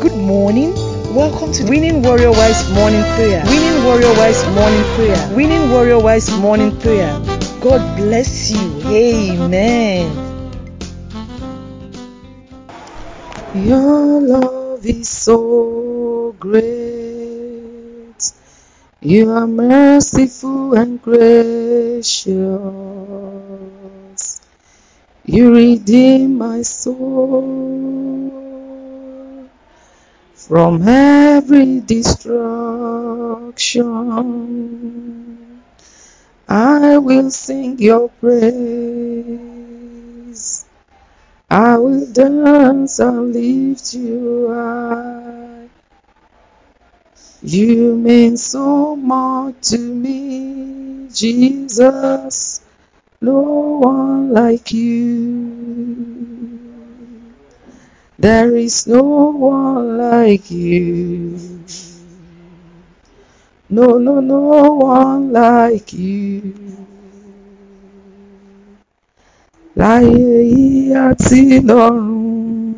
Good morning. Welcome to Winning Warrior Wise Morning Prayer. Winning Warrior Wise Morning Prayer. Winning Warrior Wise Morning Prayer. God bless you. Amen. Your love is so great. You are merciful and gracious. You redeem my soul from every destruction. I will sing your praise. I will dance and lift you high. You mean so much to me, Jesus. No one like you. There is no one like you. No, no, no one like you. Láyé yìí àti lọ́run,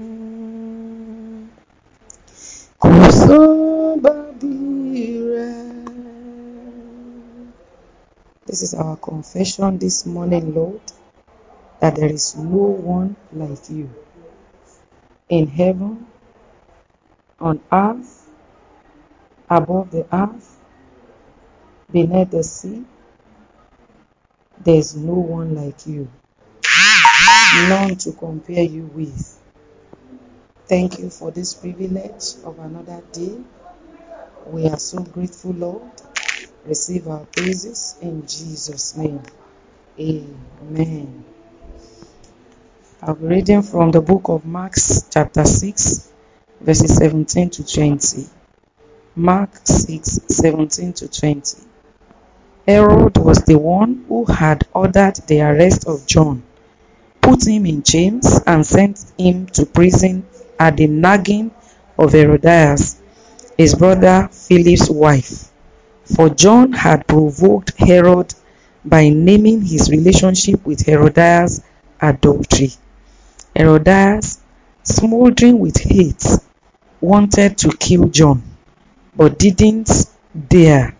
kò rẹ̀. This is our confession this morning, Lord, that there is no one like you in heaven, on earth, above the earth, beneath the sea. There is no one like you, none to compare you with. Thank you for this privilege of another day. We are so grateful, Lord. Receive our praises in Jesus' name. Amen. I'll be reading from the book of Mark, chapter 6, verses 17 to 20. Mark 6, 17 to 20. Herod was the one who had ordered the arrest of John, put him in chains, and sent him to prison at the nagging of Herodias, his brother Philip's wife. For John had provoked Herod by naming his relationship with Herodias adultery. Herodias, smoldering with hate, wanted to kill John, but didn't dare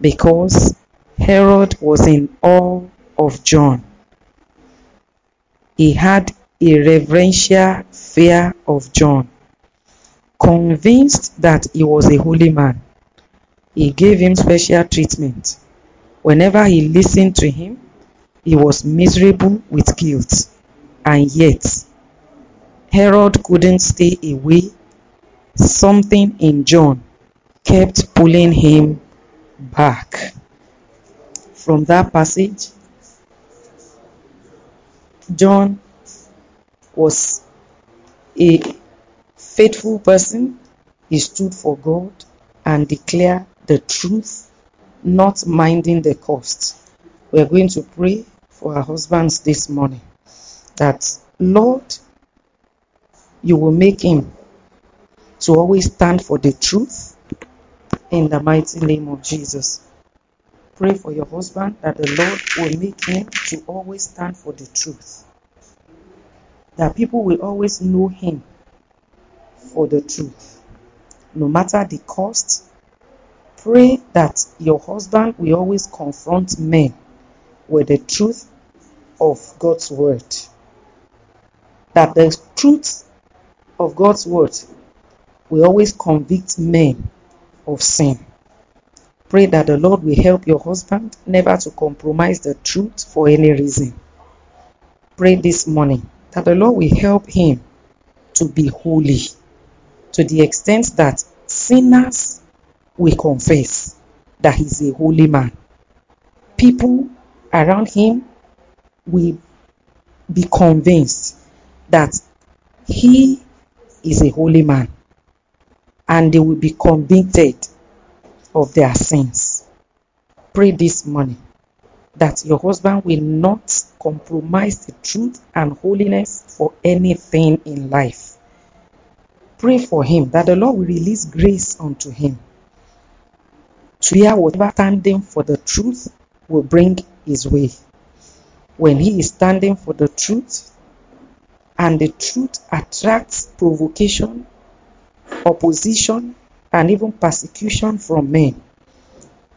because Herod was in awe of John. He had a reverential fear of John. Convinced that he was a holy man, he gave him special treatment. Whenever he listened to him, he was miserable with guilt. And yet, Herod couldn't stay away. Something in John kept pulling him back. From that passage, John was a faithful person. He stood for God and declared the truth, not minding the cost. We are going to pray for our husbands this morning that, Lord, you will make him to always stand for the truth in the mighty name of Jesus. Pray for your husband that the Lord will make him to always stand for the truth. That people will always know him for the truth. No matter the cost, pray that your husband will always confront men with the truth of God's word. That the truth of God's word will always convict men of sin. Pray that the Lord will help your husband never to compromise the truth for any reason. Pray this morning that the Lord will help him to be holy to the extent that sinners will confess that he's a holy man. People around him will be convinced that he is a holy man and they will be convicted of their sins. Pray this morning that your husband will not compromise the truth and holiness for anything in life. Pray for him that the Lord will release grace unto him to hear whatever standing for the truth will bring his way. When he is standing for the truth and the truth attracts provocation opposition, and even persecution from men,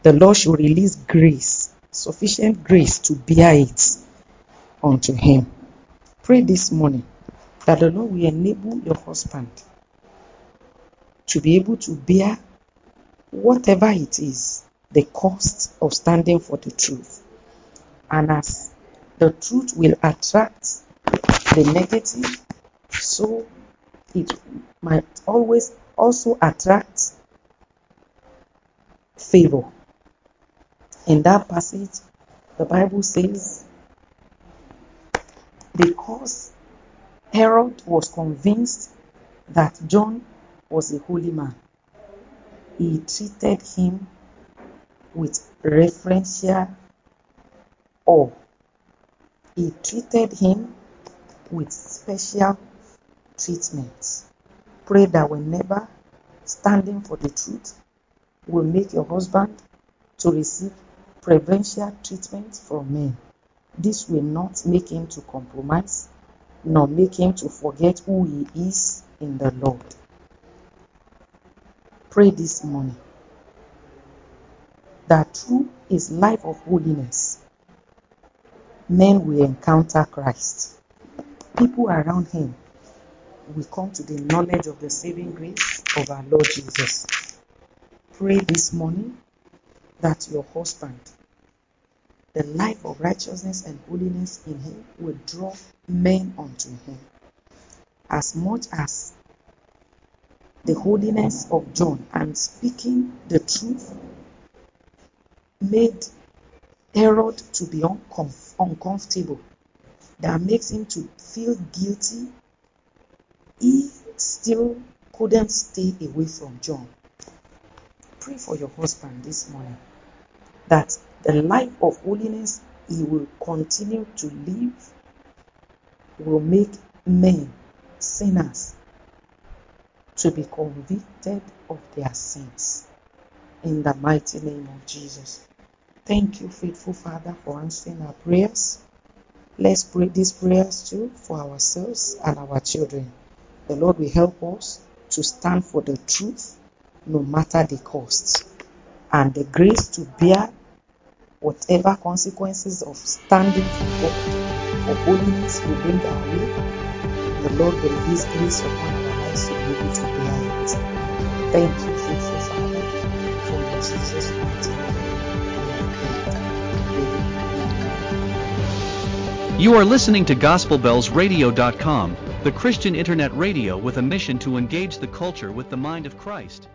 the Lord should release grace, sufficient grace to bear it unto him. Pray this morning that the Lord will enable your husband to be able to bear whatever it is, the cost of standing for the truth. And as the truth will attract the negative, so it might always also attract favor. In that passage, the Bible says, because Herod was convinced that John was a holy man, he treated him with referential awe. He treated him with special treatment. Pray that whenever standing for the truth will make your husband to receive preferential treatment from men. This will not make him to compromise, nor make him to forget who he is in the Lord. Pray this morning that through his life of holiness, men will encounter Christ. People around him will come to the knowledge of the saving grace of our Lord Jesus. Pray this morning that your husband, the life of righteousness and holiness in him, will draw men unto him. As much as the holiness of John and speaking the truth made Herod to be uncomfortable, that makes him to feel guilty, he still couldn't stay away from John. Pray for your husband this morning that the life of holiness he will continue to live will make men, sinners, to be convicted of their sins. In the mighty name of Jesus. Thank you, faithful Father, for answering our prayers. Let's pray these prayers too for ourselves and our children. The Lord will help us to stand for the truth no matter the cost, and the grace to bear whatever consequences of standing for God, for holiness will bring our way. The Lord will release grace upon our lives to be able to bear it. Thank you, You are listening to GospelBellsRadio.com, the Christian internet radio with a mission to engage the culture with the mind of Christ.